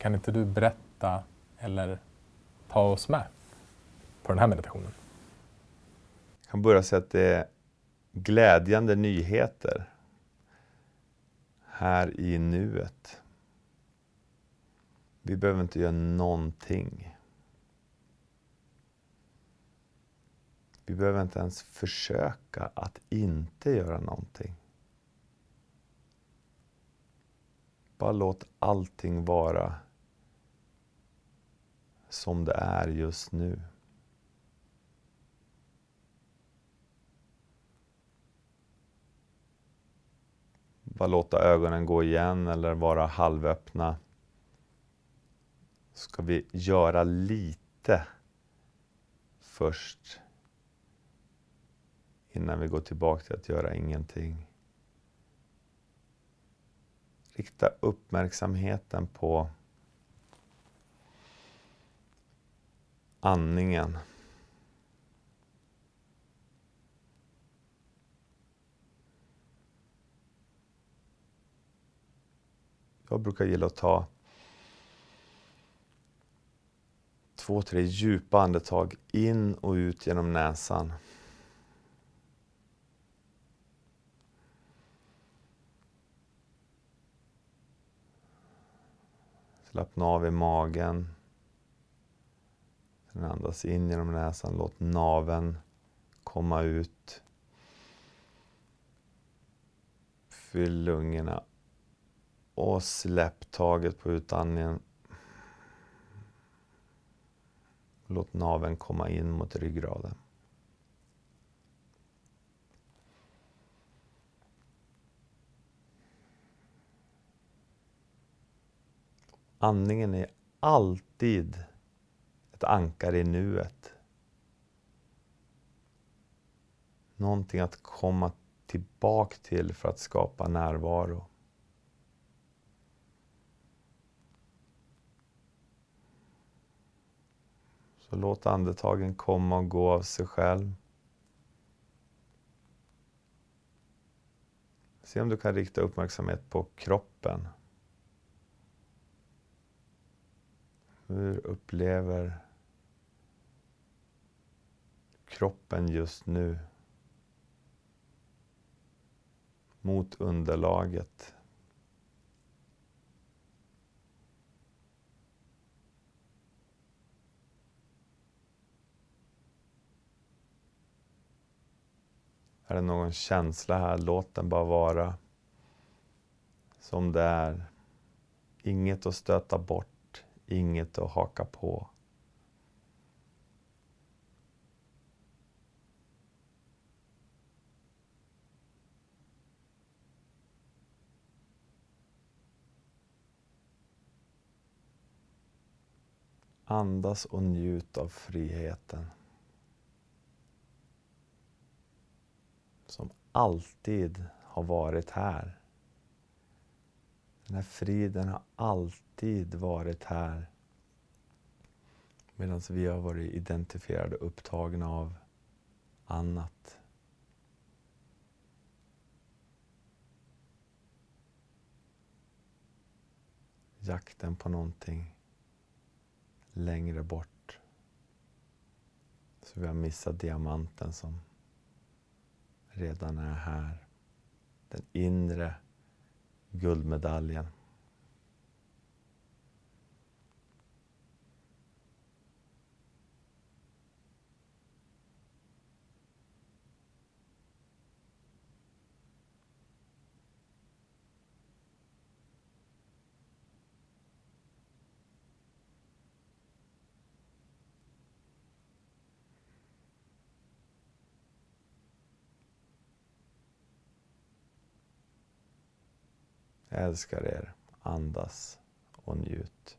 Kan inte du berätta eller ta oss med på den här meditationen? Jag kan börja säga att det är glädjande nyheter här i nuet. Vi behöver inte göra någonting. Vi behöver inte ens försöka att inte göra någonting. Bara låt allting vara som det är just nu. Bara låta ögonen gå igen eller vara halvöppna. Ska vi göra lite först innan vi går tillbaka till att göra ingenting. Rikta uppmärksamheten på andningen. Jag brukar gilla att ta två, tre djupa andetag in och ut genom näsan. Slappna av i magen. Andas in genom näsan. Låt naven komma ut. Fyll lungorna. Och släpp taget på utandningen. Låt naven komma in mot ryggraden. Andningen är alltid ett ankare i nuet. Någonting att komma tillbaka till för att skapa närvaro. Så låt andetagen komma och gå av sig själv. Se om du kan rikta uppmärksamhet på kroppen. Hur upplever kroppen just nu mot underlaget? Är det någon känsla här, låt den bara vara som det är. Inget att stöta bort inget att haka på. Andas och njut av friheten. Som alltid har varit här. Den här friden har alltid varit här. Medan vi har varit identifierade och upptagna av annat. Jakten på någonting längre bort. Så vi har missat diamanten som redan är här. Den inre guldmedaljen. Jag älskar er. Andas och njut.